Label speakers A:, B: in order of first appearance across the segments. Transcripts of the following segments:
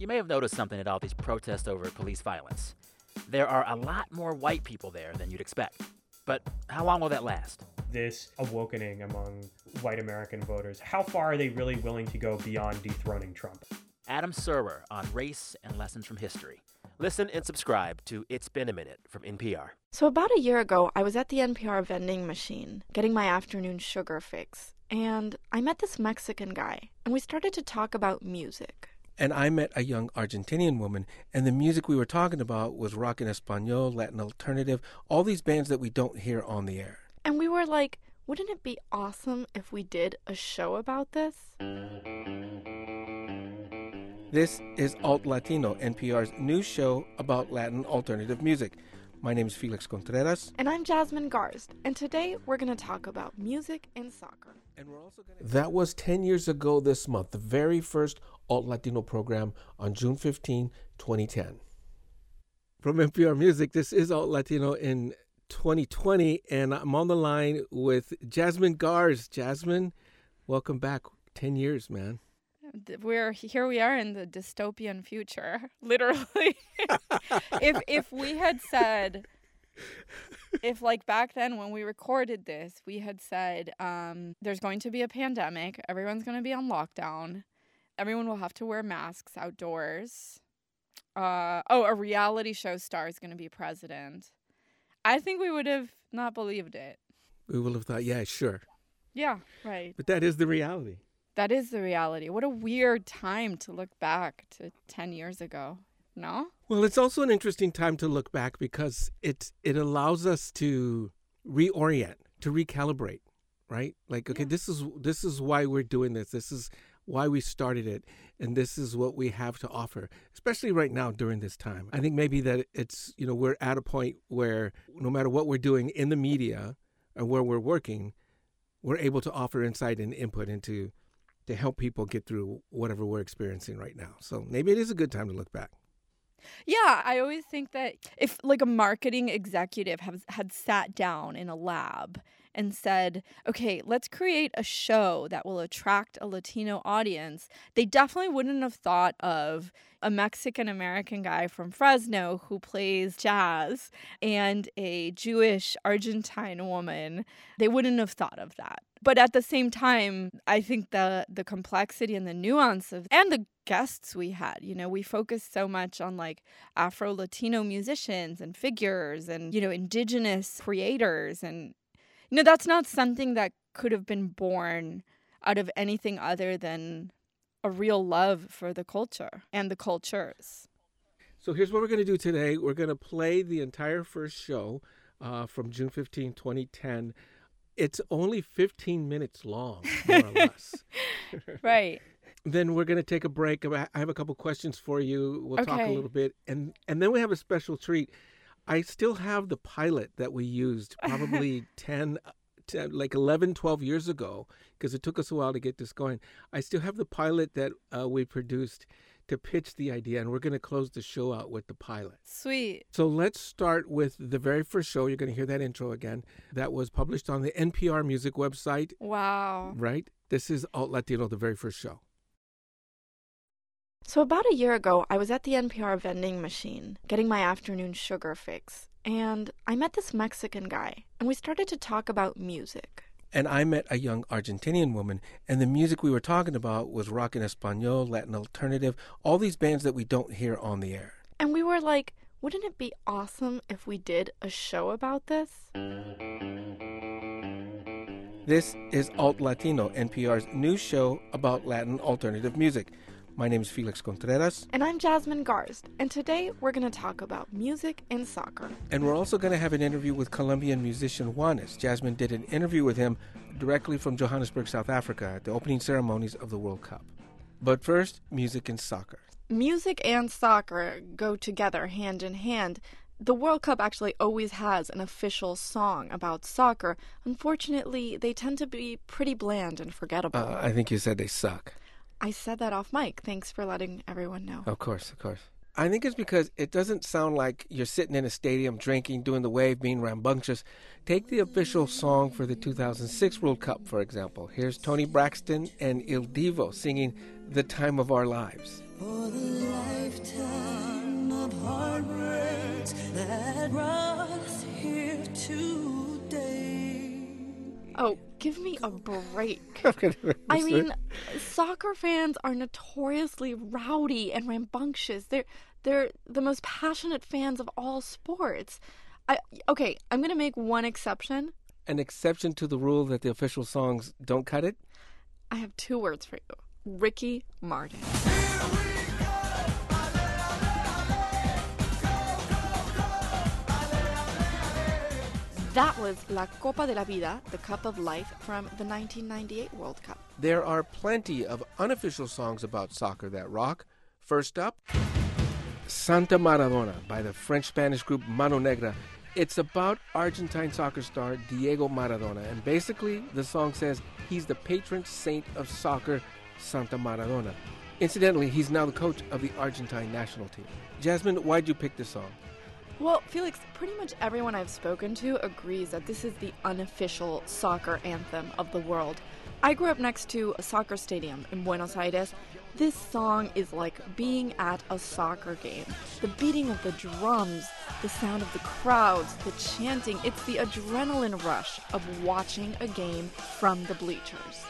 A: You may have noticed something at all these protests over police violence. There are a lot more white people there than you'd expect. But how long will that last?
B: This awakening among white American voters, how far are they really willing to go beyond dethroning Trump?
A: Adam Serwer on race and lessons from history.
C: Listen and subscribe to It's Been a Minute from NPR.
D: So, about a year ago, I was at the NPR vending machine getting my afternoon sugar fix, and I met this Mexican guy, and we started to talk about music.
E: And I met a young Argentinian woman, and the music we were talking about was rock en español, Latin alternative, all these bands that we don't hear on the air.
D: And we were like, wouldn't it be awesome if we did a show about this?
E: This is Alt Latino, NPR's new show about Latin alternative music. My name is Felix Contreras.
D: And I'm Jasmine Garsd. And today we're going to talk about music and soccer.
E: And we're also gonna... That was 10 years ago this month, the very first Alt Latino program on June 15, 2010. From NPR Music, this is Alt Latino in 2020, and I'm on the line with Jasmine Garsd. Jasmine, welcome back. 10 years, man
F: we're here we are in the dystopian future literally. If if we had said if like back then when we recorded this we had said um, there's going to be a pandemic everyone's going to be on lockdown everyone will have to wear masks outdoors uh, oh a reality show star is going to be president. I think we would have not believed it.
E: We would have thought yeah sure.
F: Yeah right.
E: But that is the reality
F: that is the reality. What a weird time to look back to 10 years ago. No?
E: Well, it's also an interesting time to look back because it it allows us to reorient, to recalibrate, right? Like okay, yeah. this is this is why we're doing this. This is why we started it and this is what we have to offer especially right now during this time i think maybe that it's you know we're at a point where no matter what we're doing in the media and where we're working we're able to offer insight and input into to help people get through whatever we're experiencing right now. So maybe it is a good time to look back.
F: Yeah, I always think that if like a marketing executive has had sat down in a lab and said, okay, let's create a show that will attract a Latino audience, they definitely wouldn't have thought of a Mexican American guy from Fresno who plays jazz and a Jewish Argentine woman. They wouldn't have thought of that. But at the same time, I think the the complexity and the nuance of and the guests we had, you know, we focused so much on like Afro Latino musicians and figures and, you know, indigenous creators and know, that's not something that could have been born out of anything other than a real love for the culture and the cultures.
E: So here's what we're going to do today. We're going to play the entire first show uh, from June 15, 2010. It's only 15 minutes long, more or less.
F: right.
E: then we're going to take a break. I have a couple questions for you. We'll okay. talk a little bit, and and then we have a special treat. I still have the pilot that we used probably 10, 10 like 11, 12 years ago because it took us a while to get this going. I still have the pilot that uh, we produced to pitch the idea, and we're going to close the show out with the pilot.
F: Sweet.
E: So let's start with the very first show. You're going to hear that intro again. That was published on the NPR Music website.
F: Wow.
E: Right? This is Alt Latino, the very first show.
D: So, about a year ago, I was at the NPR vending machine getting my afternoon sugar fix, and I met this Mexican guy, and we started to talk about music.
E: And I met a young Argentinian woman, and the music we were talking about was rock en español, Latin alternative, all these bands that we don't hear on the air.
D: And we were like, wouldn't it be awesome if we did a show about this?
E: This is Alt Latino, NPR's new show about Latin alternative music. My name is Felix Contreras.
D: And I'm Jasmine Garsd. And today we're going to talk about music and soccer.
E: And we're also going to have an interview with Colombian musician Juanes. Jasmine did an interview with him directly from Johannesburg, South Africa at the opening ceremonies of the World Cup. But first, music and soccer.
D: Music and soccer go together hand in hand. The World Cup actually always has an official song about soccer. Unfortunately, they tend to be pretty bland and forgettable.
E: Uh, I think you said they suck.
D: I said that off mic. Thanks for letting everyone know.
E: Of course, of course. I think it's because it doesn't sound like you're sitting in a stadium drinking, doing the wave, being rambunctious. Take the official song for the 2006 World Cup, for example. Here's Toni Braxton and Il Divo singing The Time of Our Lives.
D: For Oh, give me a break. I mean, soccer fans are notoriously rowdy and rambunctious. They're they're the most passionate fans of all sports. I okay, I'm going to make one exception.
E: An exception to the rule that the official songs don't cut it?
D: I have two words for you. Ricky Martin. That was La Copa de la Vida, the Cup of Life from the 1998 World Cup.
E: There are plenty of unofficial songs about soccer that rock. First up, Santa Maradona by the French Spanish group Mano Negra. It's about Argentine soccer star Diego Maradona, and basically the song says he's the patron saint of soccer, Santa Maradona. Incidentally, he's now the coach of the Argentine national team. Jasmine, why'd you pick this song?
D: Well, Felix, pretty much everyone I've spoken to agrees that this is the unofficial soccer anthem of the world. I grew up next to a soccer stadium in Buenos Aires. This song is like being at a soccer game. The beating of the drums, the sound of the crowds, the chanting, it's the adrenaline rush of watching a game from the bleachers.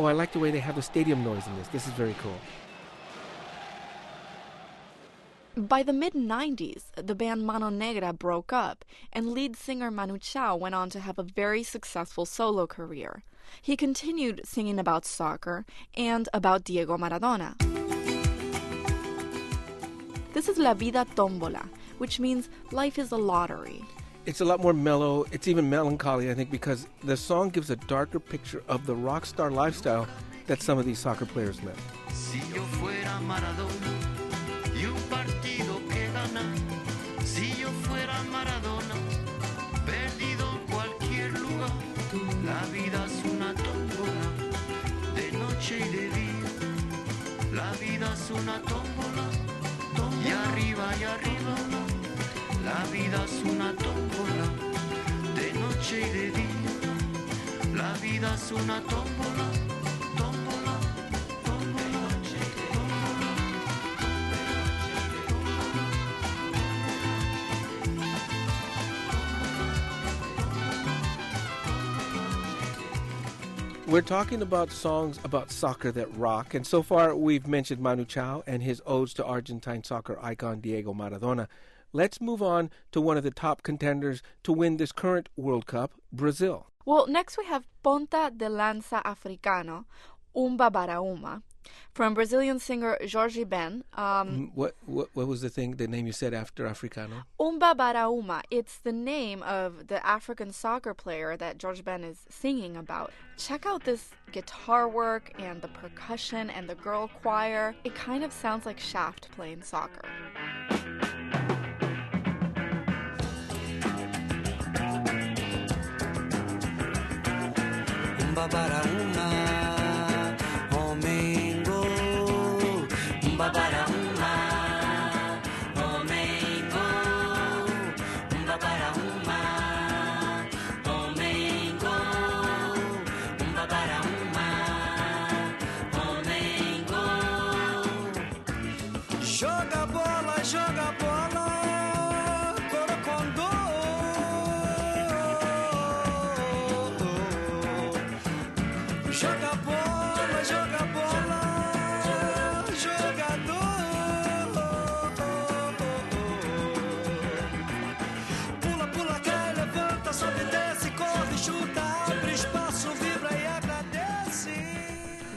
E: Oh, I like the way they have the stadium noise in this. This is very cool.
D: By the mid 90s, the band Mano Negra broke up, and lead singer Manu Chao went on to have a very successful solo career. He continued singing about soccer and about Diego Maradona. This is La Vida Tombola, which means life is a lottery.
E: It's a lot more mellow. It's even melancholy, I think, because the song gives a darker picture of the rock star lifestyle that some of these soccer players live.
G: Una tómbola, tómbola, tómbola,
E: We're talking about songs about soccer that rock, and so far we've mentioned Manu Chao and his odes to Argentine soccer icon Diego Maradona. Let's move on to one of the top contenders to win this current World Cup, Brazil.
D: Well, next we have Ponta de Lanza Africano, Umba Baraúma, from Brazilian singer Jorge Ben. Um,
E: Mm, What, what what was the thing, the name you said after Africano?
D: Umba Baraúma, it's the name of the African soccer player that Jorge Ben is singing about. Check out this guitar work and the percussion and the girl choir. It kind of sounds like Shaft playing soccer.
G: Umba para uma,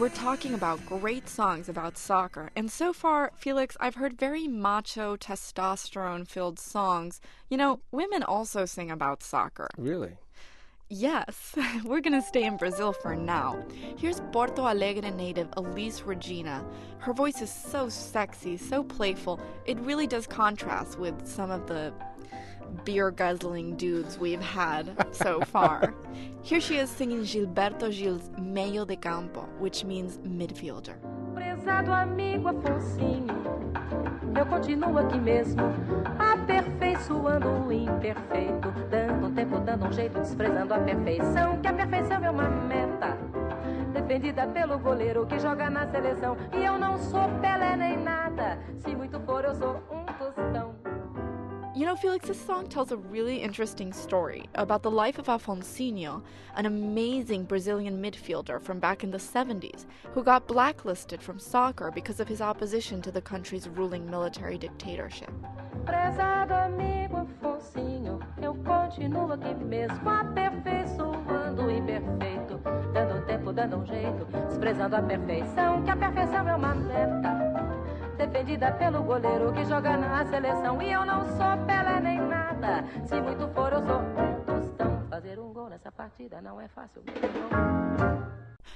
D: We're talking about great songs about soccer, and so far, Felix, I've heard very macho, testosterone filled songs. You know, women also sing about soccer.
E: Really?
D: Yes, we're gonna stay in Brazil for now. Here's Porto Alegre native Elis Regina. Her voice is so sexy, so playful, it really does contrast with some of the beer guzzling dudes we've had so far. Here she is singing Gilberto Gil's Meio de Campo, which means midfielder.
H: Prezado amigo Afonsinho, eu continuo aqui mesmo, aperfeiçoando o imperfeito, dando um tempo, dando um jeito, desprezando a perfeição, que a perfeição é uma meta. Defendida pelo goleiro que joga na seleção. E eu não sou Pelé nem nada. Se muito for, eu sou.
D: You know, Felix, this song tells a really interesting story about the life of Afonsinho, an amazing Brazilian midfielder from back in the 70s who got blacklisted from soccer because of his opposition to the country's ruling military dictatorship.
H: Prezado amigo Afonsinho, eu continuo aqui mesmo, aperfeiçoando o imperfeito, dando tempo, dando jeito, desprezando a perfeição, que a perfeição é uma meta. Defendida pelo goleiro que joga na seleção. E eu não sou Pelé nem nada. Se muito for, eu sou um tostão. Fazer um gol nessa partida não é fácil, meu irmão.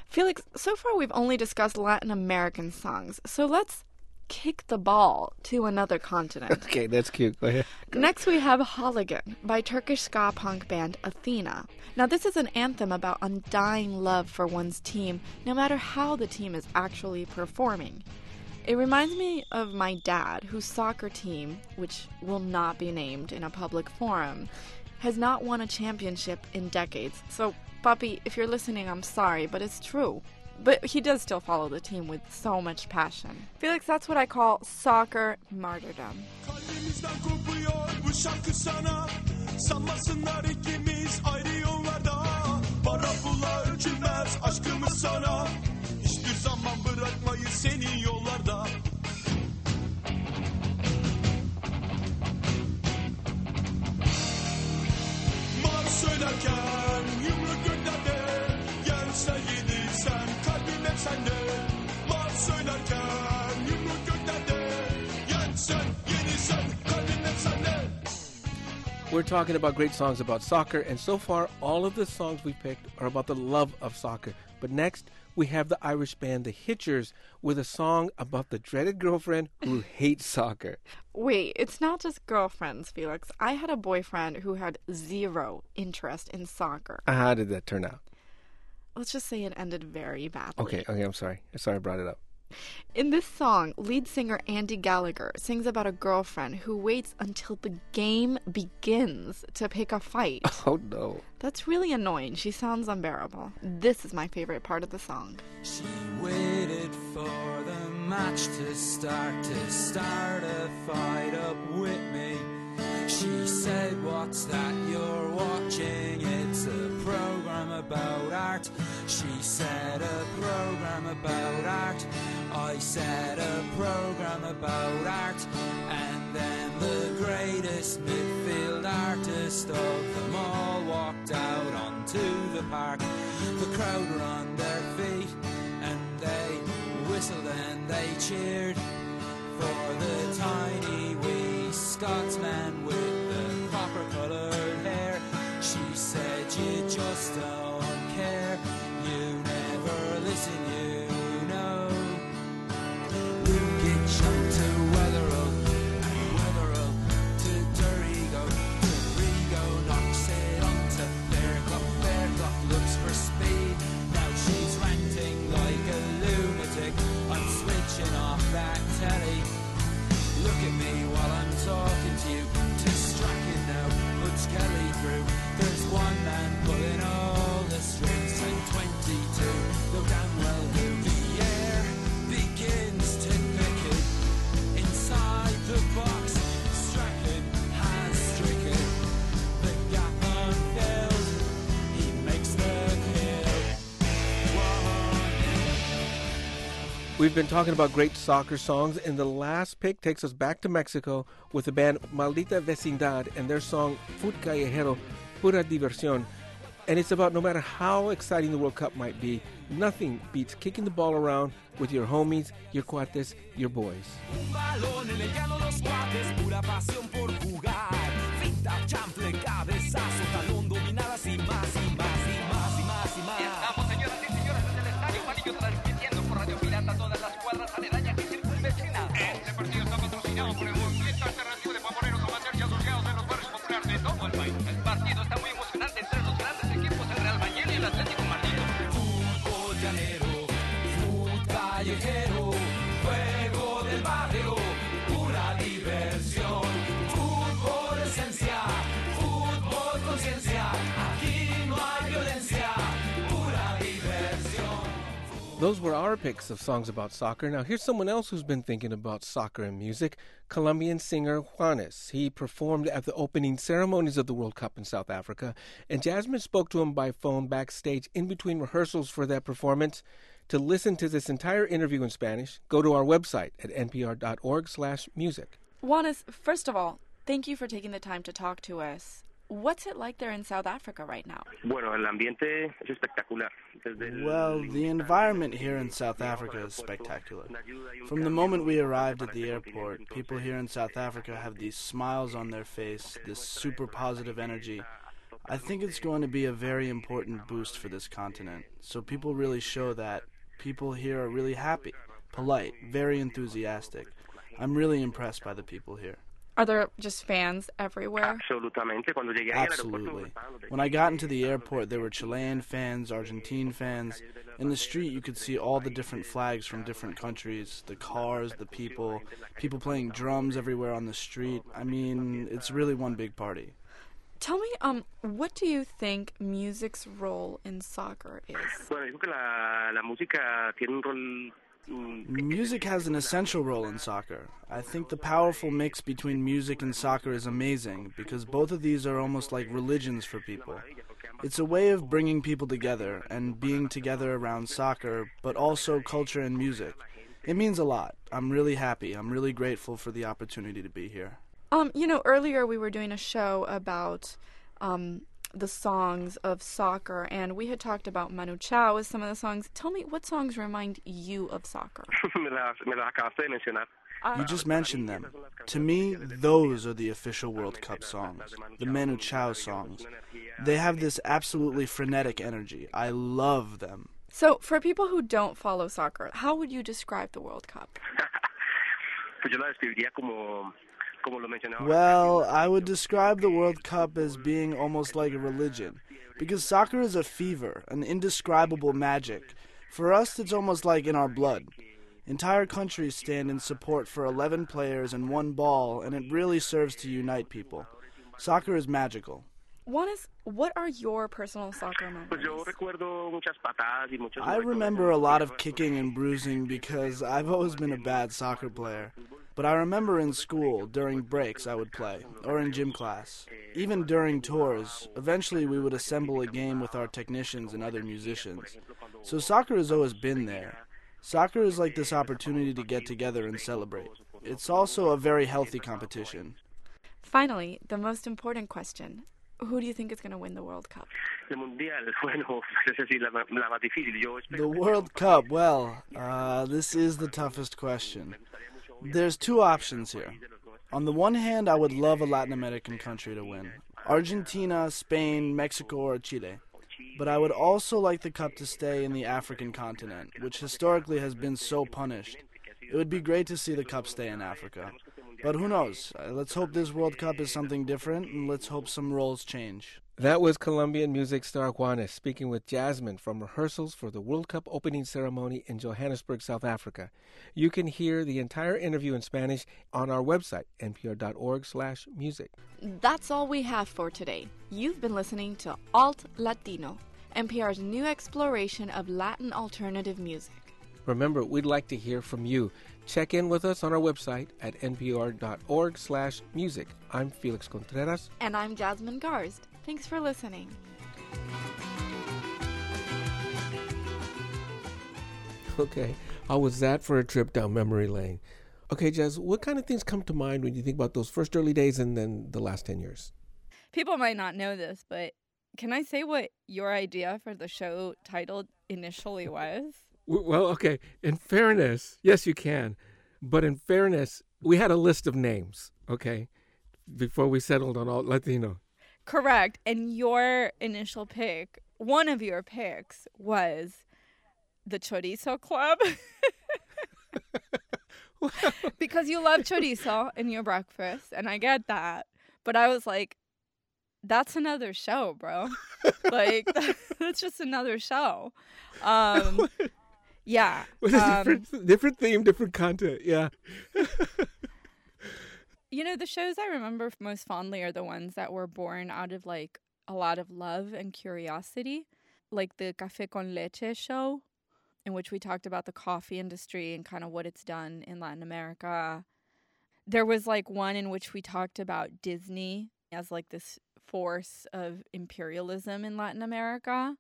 D: Felix, so far we've only discussed Latin American songs, so let's kick the ball to another continent.
E: Okay, that's cute. Go ahead.
D: Next, we have Holigan by Turkish ska punk band Athena. Now, this is an anthem about undying love for one's team, no matter how the team is actually performing. It reminds me of my dad, whose soccer team, which will not be named in a public forum, has not won a championship in decades. So, Puppy, if you're listening, I'm sorry, but it's true. But he does still follow the team with so much passion. Felix, that's what I call soccer martyrdom.
I: Kopuyor bu şarkı Yenilsem kalbim hep sende. Mar söylerken kalbim hep sende.
E: We're talking about great songs about soccer, and so far, all of the songs we picked are about the love of soccer. But next, we have the Irish band The Hitchers with a song about the dreaded girlfriend who hates soccer.
D: Wait, it's not just girlfriends, Felix. I had a boyfriend who had zero interest in soccer.
E: How did that turn out?
D: Let's just say it ended very badly.
E: Okay, okay, I'm sorry. I'm sorry I brought it up.
D: In this song, lead singer Andy Gallagher sings about a girlfriend who waits until the game begins to pick a fight.
E: Oh no.
D: That's really annoying. She sounds unbearable. This is my favorite part of the song.
J: She waited for the match to start to start a fight up with me. She said, What's that you're watching? It's a program about art. She said, A program about art. I said, A program about art. And then the greatest midfield artist of them all walked out onto the park. The crowd were on their feet and they whistled and they cheered for the tiny wee Scotsman
E: We've been talking about great soccer songs, and the last pick takes us back to Mexico with the band Maldita Vecindad and their song Fut Callejero, Pura Diversión. And it's about no matter how exciting the World Cup might be, nothing beats kicking the ball around with your homies, your cuates, your boys.
J: Un balón en
E: Those were our picks of songs about soccer. Now, here's someone else who's been thinking about soccer and music Colombian singer Juanes. He performed at the opening ceremonies of the World Cup in South Africa, and Jasmine spoke to him by phone backstage in between rehearsals for that performance. To listen to this entire interview in Spanish, go to our website at npr.org/music.
D: Juanes, first of all, thank you for taking the time to talk to us. What's it like there in South Africa right now?
K: Bueno, el ambiente es espectacular. Desde el-
L: Well, the environment here in South Africa is spectacular. From the moment we arrived at the airport, people here in South Africa have these smiles on their face, this super positive energy. I think it's going to be a very important boost for this continent. So people really show that people here are really happy, polite, very enthusiastic. I'm really impressed by the people here.
D: Are there just fans everywhere?
K: Absolutamente. Cuando llegué ahí al aeropuerto,
L: Absolutely. When I got into the airport, there were Chilean fans, Argentine fans. In the street, you could see all the different flags from different countries the cars, the people, people playing drums everywhere on the street. I mean, it's really one big party.
D: Tell me, um, what do you think music's role in soccer is?
L: Music has an essential role in soccer. I think the powerful mix between music and soccer is amazing because both of these are almost like religions for people. It's a way of bringing people together and being together around soccer, but also culture and music. It means a lot. I'm really happy. I'm really grateful for the opportunity to be here.
D: Um, you know, earlier we were doing a show about um, the songs of soccer, and we had talked about Manu Chao with some of the songs. Tell me, what songs remind you of soccer?
K: me las me las acabaste de mencionar.
L: Uh, you just mentioned them. To me, those are the official World Cup songs, the Manu Chao songs. They have this absolutely frenetic energy. I love them.
D: So, for people who don't follow soccer, how would you describe the World Cup?
K: Pues yo la describiría como, como lo mencionaba.
L: Well, I would describe the World Cup as being almost like a religion. Because soccer is a fever, an indescribable magic. For us, it's almost like in our blood. Entire countries stand in support for 11 players and one ball, and it really serves to unite people. Soccer is magical.
D: One is, what are your personal soccer memories?
K: yo recuerdo muchas patadas y muchos
L: I remember a lot of kicking and bruising because I've always been a bad soccer player. But I remember in school, during breaks, I would play, or in gym class. Even during tours, eventually we would assemble a game with our technicians and other musicians. So soccer has always been there. Soccer is like this opportunity to get together and celebrate. It's also a very healthy competition.
D: Finally, the most important question Who do you think is going to win the World Cup?
K: El mundial, bueno, es decir, la, la más difícil. Yo espero
L: The World Cup, well, uh, this is the toughest question. There's two options here. On the one hand, I would love a Latin American country to win Argentina, Spain, Mexico, or Chile. But I would also like the cup to stay in the African continent, which historically has been so punished. It would be great to see the cup stay in Africa. But who knows? Uh, Let's hope this World Cup is something different, and let's hope some roles change.
E: That was Colombian music star Juanes speaking with Jasmine from rehearsals for the World Cup opening ceremony in Johannesburg, South Africa. You can hear the entire interview in Spanish on our website, npr.org/music.
D: That's all we have for today. You've been listening to Alt Latino, NPR's new exploration of Latin alternative music.
E: Remember, we'd like to hear from you. Check in with us on our website at npr.org slash music. I'm Felix Contreras.
D: And I'm Jasmine Garsd. Thanks for listening.
E: Okay, how was that for a trip down memory lane? Okay, Jazz, what kind of things come to mind when you think about those first early days and then the last 10 years?
F: People might not know this, but Can I say what your idea for the show title initially was?
E: Well, okay. In fairness, yes, you can. But in fairness, we had a list of names, okay, before we settled on Alt Latino.
F: Correct. And your initial pick, one of your picks, was the Chorizo Club. because you love chorizo in your breakfast, and I get that. But I was like, that's another show, bro. like, that's just another show. Um, yeah.
E: With a
F: um,
E: different, different theme, different content. Yeah.
F: You know, the shows I remember most fondly are the ones that were born out of like a lot of love and curiosity, like the Café con Leche show, in which we talked about the coffee industry and kind of what it's done in Latin America. There was like one in which we talked about Disney as like this force of imperialism in Latin America.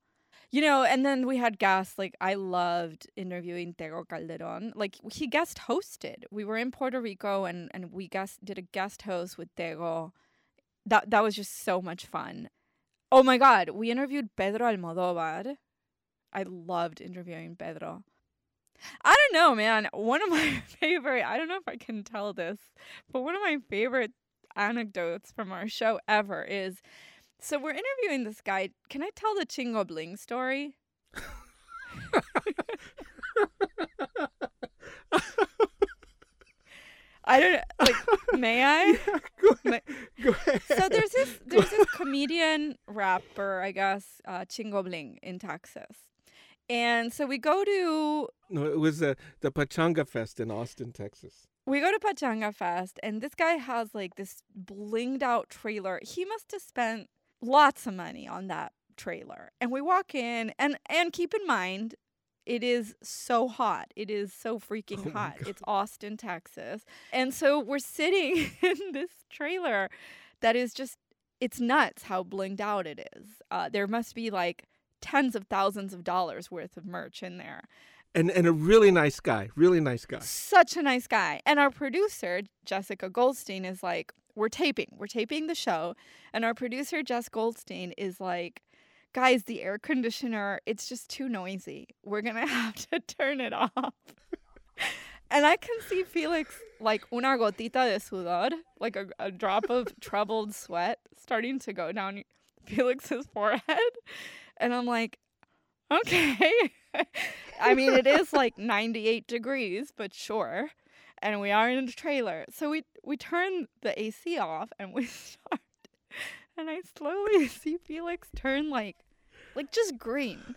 F: You know, and then we had guests. Like I loved interviewing Tego Calderon. Like he guest hosted. We were in Puerto Rico and and we guest did a guest host with Tego. That that was just so much fun. Oh my god, we interviewed Pedro Almodovar. I loved interviewing Pedro. I don't know, man. One of my favorite, I don't know if I can tell this, but one of my favorite anecdotes from our show ever is so we're interviewing this guy. Can I tell the Chingo Bling story? I don't know. like. May I? May-
E: Go ahead.
F: So there's this there's this comedian rapper, I guess, uh, Chingo Bling in Texas, and so we go to
E: No, it was uh, the Pachanga Fest in Austin, Texas.
F: we go to Pachanga Fest, and this guy has like this blinged out trailer. He must have spent lots of money on that trailer. And we walk in, and and keep in mind, it is so hot. It is so freaking
E: Oh
F: hot. It's Austin, Texas, and so we're sitting in this trailer that is just it's nuts how blinged out it is. Uh, there must be like tens of thousands of dollars worth of merch in there.
E: And and a really nice guy, really nice guy.
F: Such a nice guy. And our producer, Jessica Goldstein, is like, We're taping. We're taping the show. And our producer, Jess Goldstein, is like, Guys, the air conditioner, it's just too noisy. We're going to have to turn it off. and I can see Felix like una gotita de sudor, like a, a drop of troubled sweat starting to go down Felix's forehead. And I'm like, okay. I mean, it is like 98 degrees, but sure. And we are in a trailer. So we we turn the AC off and we start. And I slowly see Felix turn like like just green.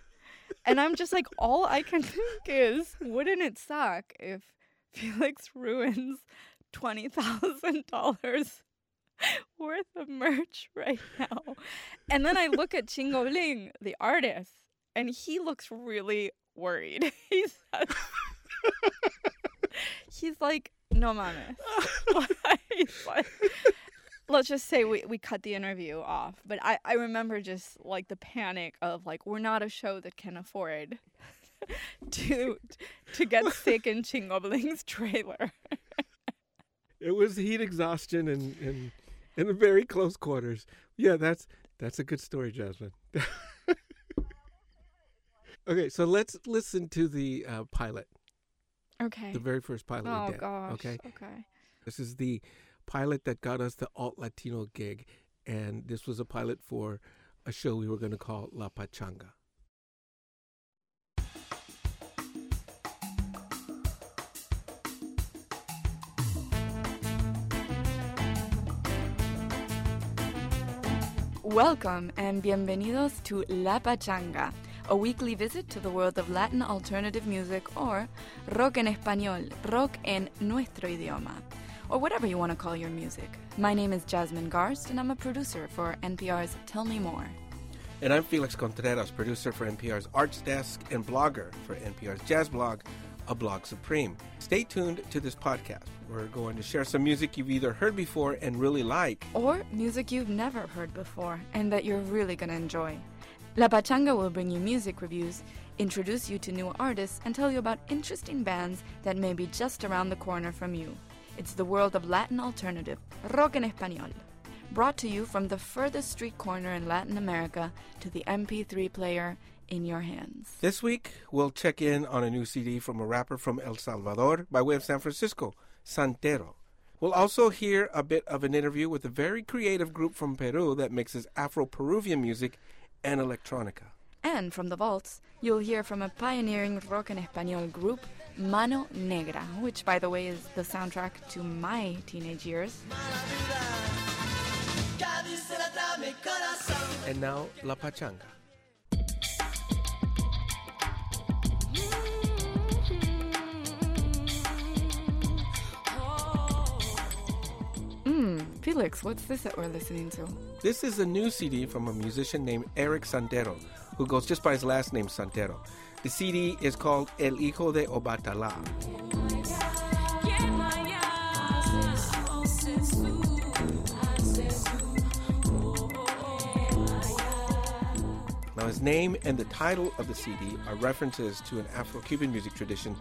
F: And I'm just like all I can think is wouldn't it suck if Felix ruins $20,000 worth of merch right now. And then I look at Chingo Bling, the artist, and he looks really worried. He's he's like, no mames. Like- let's just say we, we cut the interview off. But I, I remember just like the panic of like we're not a show that can afford to to get sick in Chingo Bling's trailer.
E: It was heat exhaustion and and in very close quarters. Yeah, that's that's a good story, Jasmine. okay, so let's listen to the uh, pilot,
F: Okay.
E: the very first pilot
F: oh
E: we did.
F: gosh.
E: Okay,
F: Okay.
E: this is the pilot that got us the alt Latino gig, and this was a pilot for a show we were going to call La Pachanga.
D: Welcome and bienvenidos to La Pachanga, a weekly visit to the world of Latin alternative music or rock en español, rock en nuestro idioma, or whatever you want to call your music. My name is Jasmine Garsd and I'm a producer for NPR's Tell Me More.
E: And I'm Felix Contreras, producer for NPR's Arts Desk and blogger for NPR's Jazz Blog, A Blog Supreme. Stay tuned to this podcast. We're going to share some music you've either heard before and really like,
D: Or music you've never heard before and that you're really going to enjoy. La Pachanga will bring you music reviews, introduce you to new artists, and tell you about interesting bands that may be just around the corner from you. It's the world of Latin alternative, rock en español. brought to you from the furthest street corner in Latin America to the MP3 player in your hands.
E: This week, we'll check in on a new CD from a rapper from El Salvador by way of San Francisco, Santero. We'll also hear a bit of an interview with a very creative group from Peru that mixes Afro Peruvian music and electronica.
D: And from the vaults, you'll hear from a pioneering rock en español group, Mano Negra, which, by the way, is the soundtrack to my teenage years.
E: And now, La Pachanga.
D: Hmm, Felix, what's this that we're listening to?
E: This is a new CD from a musician named Eric Santero, who goes just by his last name, Santero. The CD is called El Hijo de Obatala. Now, his name and the title of the CD are references to an Afro Cuban music tradition,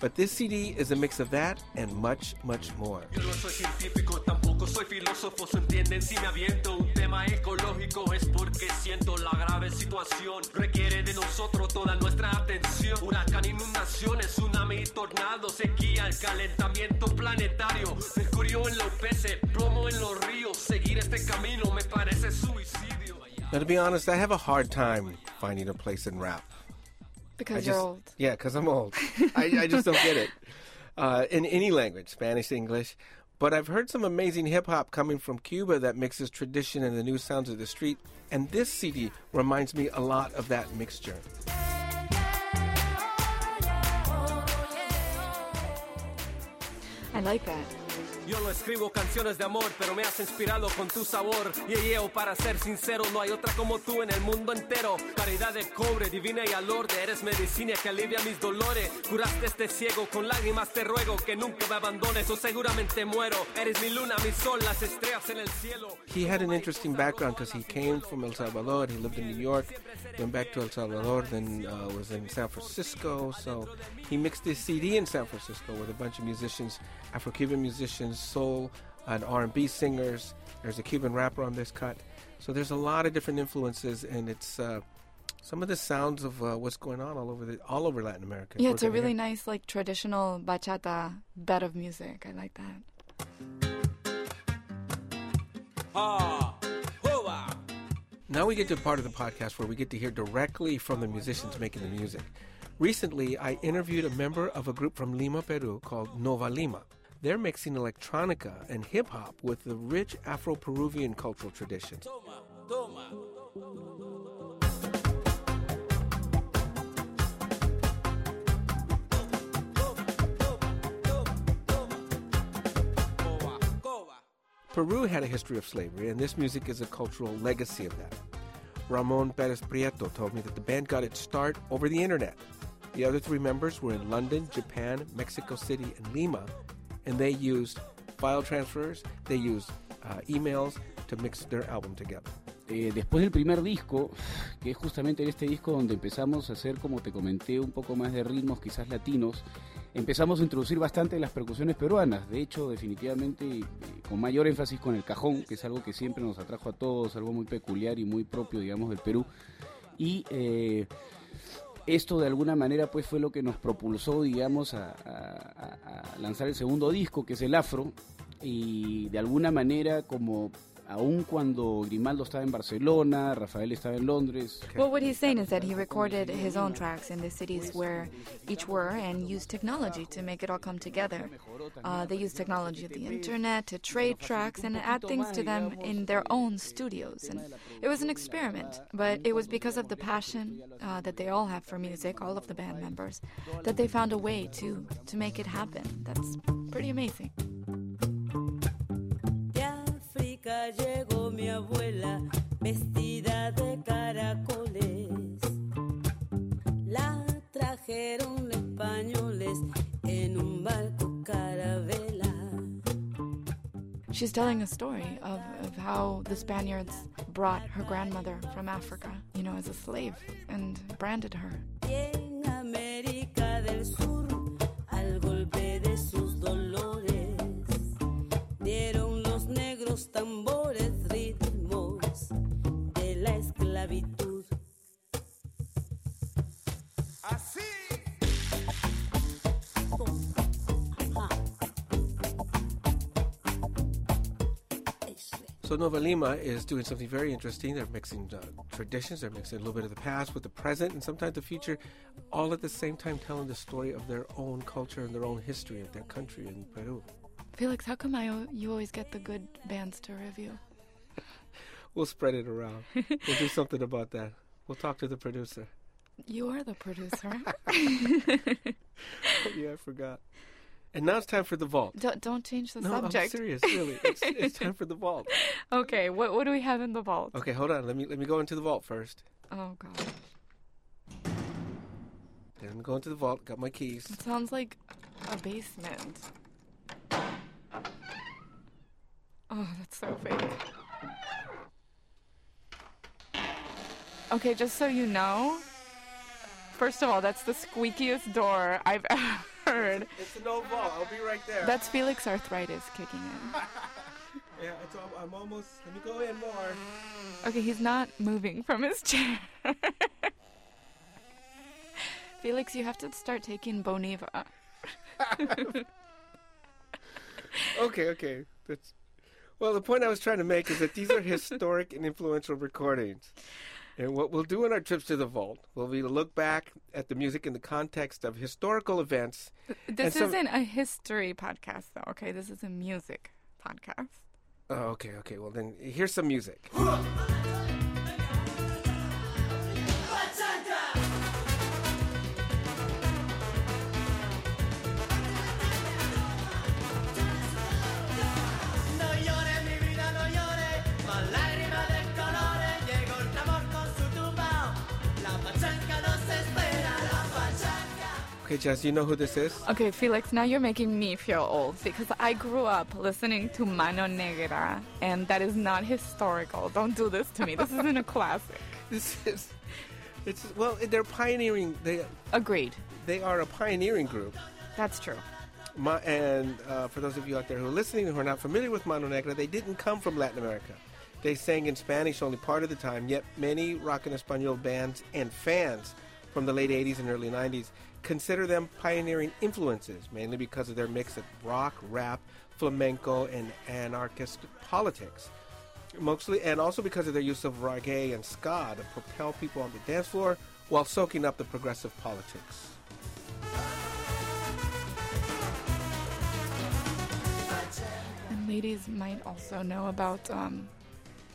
E: but this CD is a mix of that and much, much more.
M: Yo no soy científico, tampoco soy filósofo, se entienden si me aviento un tema ecológico es porque siento la grave situación requiere de nosotros toda nuestra atención. Huracán, inundaciones, tsunami, tornado, sequía, el calentamiento planetario, mercurio en los peces, plomo en los ríos. Seguir este camino me parece suicidio.
E: Now, to be honest, I have a hard time finding a place in rap.
D: Because
E: I
D: you're old.
E: Yeah, because I'm old. I, I just don't get it. Uh, in any language, Spanish, English. But I've heard some amazing hip hop coming from Cuba that mixes tradition and the new sounds of the street. And this CD reminds me a lot of that mixture.
D: I like that.
M: Yo no escribo canciones de amor, pero me has inspirado con tu sabor. Y yo, para ser sincero, no hay otra como tú en el mundo entero. Paridad de cobre, divina y alorde. Eres medicina que alivia mis dolores. Curaste este ciego, con lágrimas te ruego que nunca me abandones o seguramente muero. Eres mi luna, mi sol, las estrellas en el cielo.
E: He had an interesting background because he came from El Salvador. He lived in New York, went back to El Salvador, then uh, was in San Francisco. So he mixed this CD in San Francisco with a bunch of musicians, Afro-Cuban musicians, soul and R&B singers. There's a Cuban rapper on this cut. So there's a lot of different influences, and it's uh, some of the sounds of uh, what's going on all over the all over Latin America.
D: Yeah, it's a really
E: hear.
D: nice, like, traditional bachata bed of music. I like that.
E: Now we get to a part of the podcast where we get to hear directly from the musicians making the music. Recently, I interviewed a member of a group from Lima, Peru called Novalima. They're mixing electronica and hip hop with the rich Afro Peruvian cultural traditions. Peru had a history of slavery, and this music is a cultural legacy of that. Ramon Perez Prieto told me that the band got its start over the internet. The other three members were in London, Japan, Mexico City, and Lima, and they used file transfers, they used uh, emails to mix their album together.
N: Eh, después del primer disco, que es justamente en este disco donde empezamos a hacer, como te comenté, un poco más de ritmos quizás latinos, empezamos a introducir bastante las percusiones peruanas. De hecho, definitivamente eh, con mayor énfasis con el cajón, que es algo que siempre nos atrajo a todos, algo muy peculiar y muy propio, digamos, del Perú. Y eh, esto de alguna manera pues fue lo que nos propulsó, digamos, a, a- lanzar el segundo disco, que es el Afro, y de alguna manera como aun cuando Grimaldo estaba en Barcelona, Rafael estaba en Londres.
D: Well, what he's saying is that he recorded his own tracks in the cities where each were and used technology to make it all come together. Uh, they used technology of the internet to trade tracks and add things to them in their own studios. And it was an experiment, but it was because of the passion uh, that they all have for music, all of the band members, that they found a way to, to make it happen. That's pretty amazing.
O: Abuela vestida de caracoles. La trajeron españoles en un barco carabela.
D: She's telling a story of, of how the Spaniards brought her grandmother from Africa, you know, as a slave and branded
E: So Novalima is doing something very interesting. They're mixing uh, traditions, they're mixing a little bit of the past with the present and sometimes the future, all at the same time telling the story of their own culture and their own history of their country in Peru.
D: Felix, how come I o- you always get the good bands to review?
E: We'll spread it around. we'll do something about that. We'll talk to the producer.
D: You are the producer.
E: yeah, I forgot. And now it's time for the vault.
D: don't, don't change the
E: no,
D: subject.
E: I'm serious, really. It's, it's time for the vault.
D: okay, what what do we have in the vault?
E: Okay, hold on. Let me let me go into the vault first.
D: Oh god,
E: Then I'm going to the vault. Got my keys.
D: it sounds like a basement. Oh, that's so fake. Okay, just so you know, first of all, that's the squeakiest door I've ever heard.
E: It's old vault. I'll be right there.
D: That's Felix arthritis kicking in.
E: yeah. It's, I'm almost. Let me go in more.
D: Okay, he's not moving from his chair. Felix, you have to start taking Boniva.
E: Okay, okay. That's. Well, the point I was trying to make is that these are historic and influential recordings. And what we'll do in our trips to the vault will be to look back at the music in the context of historical events.
D: This
E: some-
D: isn't a history podcast, though, okay? This is a music podcast.
E: Oh, okay, okay. Well, then here's some music. Okay, Jess, you know who this is?
D: Okay, Felix, now you're making me feel old because I grew up listening to Mano Negra, and that is not historical. Don't do this to me. This isn't a classic.
E: This is. It's well, they're pioneering. They
D: agreed.
E: They are a pioneering group.
D: That's true.
E: Ma- and uh, for those of you out there who are listening who are not familiar with Mano Negra, they didn't come from Latin America. They sang in Spanish only part of the time, yet many rock en Espanol bands and fans from the late 80s and early 90s consider them pioneering influences, mainly because of their mix of rock, rap, flamenco, and anarchist politics. Mostly, and also because of their use of reggae and ska to propel people on the dance floor while soaking up the progressive politics.
D: And ladies might also know about um,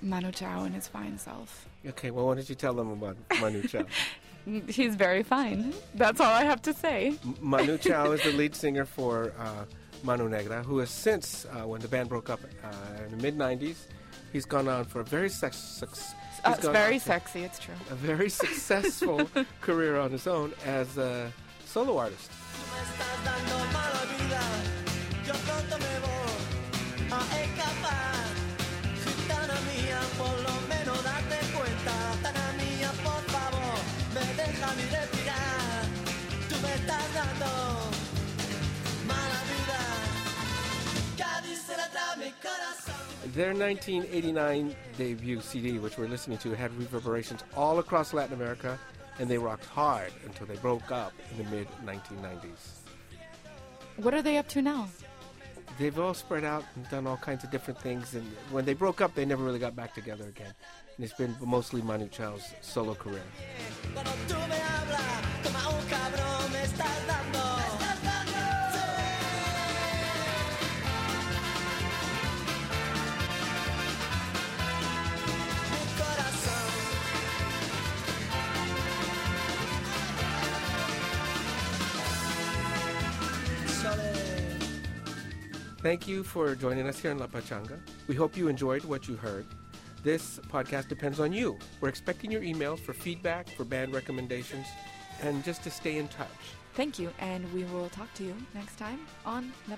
D: Manu Chao and his fine self.
E: Okay, well, why don't you tell them about Manu Chao?
D: He's very fine. That's all I have to say.
E: Manu Chao is the lead singer for uh, Manu Negra, who has since, uh, when the band broke up uh, in the mid 90s, he's gone on for a very sex. sex
D: Uh,
E: he's
D: very sexy, it's true.
E: A very successful career on his own as a solo artist.
P: Me mi respirar. Tú me estás dando mala vida. Cádiz se mi corazón.
E: Their 1989 debut CD, which we're listening to, had reverberations all across Latin America, and they rocked hard until they broke up in the mid 1990s.
D: What are they up to now?
E: They've all spread out and done all kinds of different things, and when they broke up, they never really got back together again. And it's been mostly Manu Chao's solo career. Thank you for joining us here in La Pachanga. We hope you enjoyed what you heard. This podcast depends on you. We're expecting your emails for feedback, for band recommendations, and just to stay in touch.
D: Thank you, and we will talk to you next time on La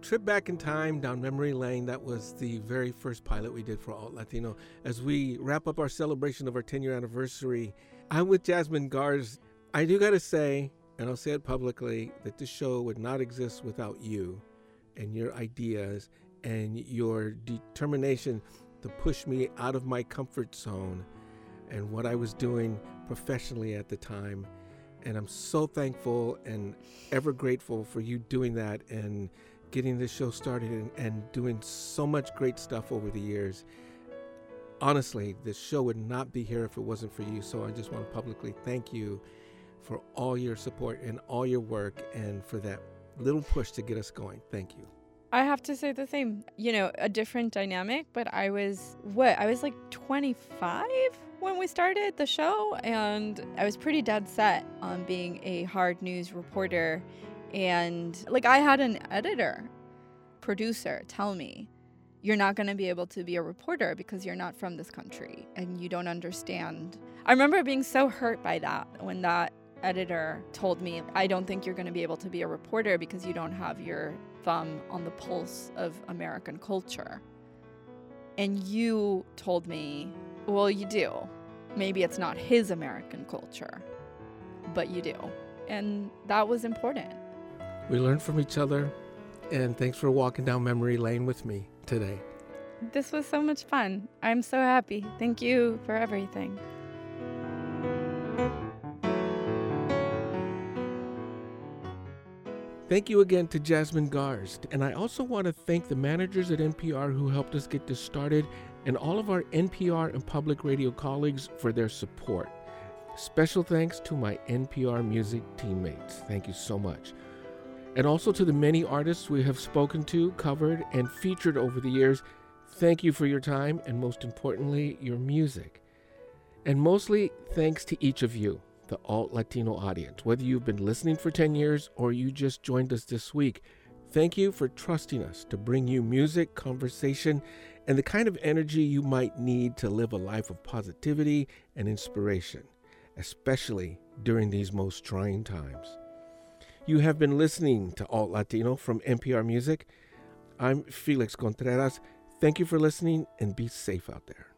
E: trip back in time down memory lane. That was the very first pilot we did for Alt Latino. As we wrap up our celebration of our 10 year anniversary, I'm with Jasmine Garsd. I do got to say, and I'll say it publicly, that this show would not exist without you and your ideas and your determination to push me out of my comfort zone and what I was doing professionally at the time. And I'm so thankful and ever grateful for you doing that and getting this show started and, and doing so much great stuff over the years. Honestly, this show would not be here if it wasn't for you. So I just want to publicly thank you for all your support and all your work and for that little push to get us going. Thank you.
F: I have to say the same. You know, a different dynamic, but I was what? I was like 25 when we started the show, and I was pretty dead set on being a hard news reporter. And like, I had an editor, producer tell me, you're not going to be able to be a reporter because you're not from this country and you don't understand. I remember being so hurt by that when that editor told me, I don't think you're going to be able to be a reporter because you don't have your thumb on the pulse of American culture. And you told me, well, you do. Maybe it's not his American culture, but you do. And that was important.
E: We learned from each other, and thanks for walking down memory lane with me today.
F: This was so much fun. I'm so happy. Thank you for everything.
E: Thank you again to Jasmine Garsd. And I also want to thank the managers at NPR who helped us get this started and all of our NPR and public radio colleagues for their support. Special thanks to my NPR music teammates. Thank you so much. And also to the many artists we have spoken to, covered, and featured over the years. Thank you for your time and, most importantly, your music. And mostly thanks to each of you the alt Latino audience. Whether you've been listening for 10 years or you just joined us this week, thank you for trusting us to bring you music, conversation, and the kind of energy you might need to live a life of positivity and inspiration, especially during these most trying times. You have been listening to Alt Latino from NPR Music. I'm Felix Contreras. Thank you for listening and be safe out there.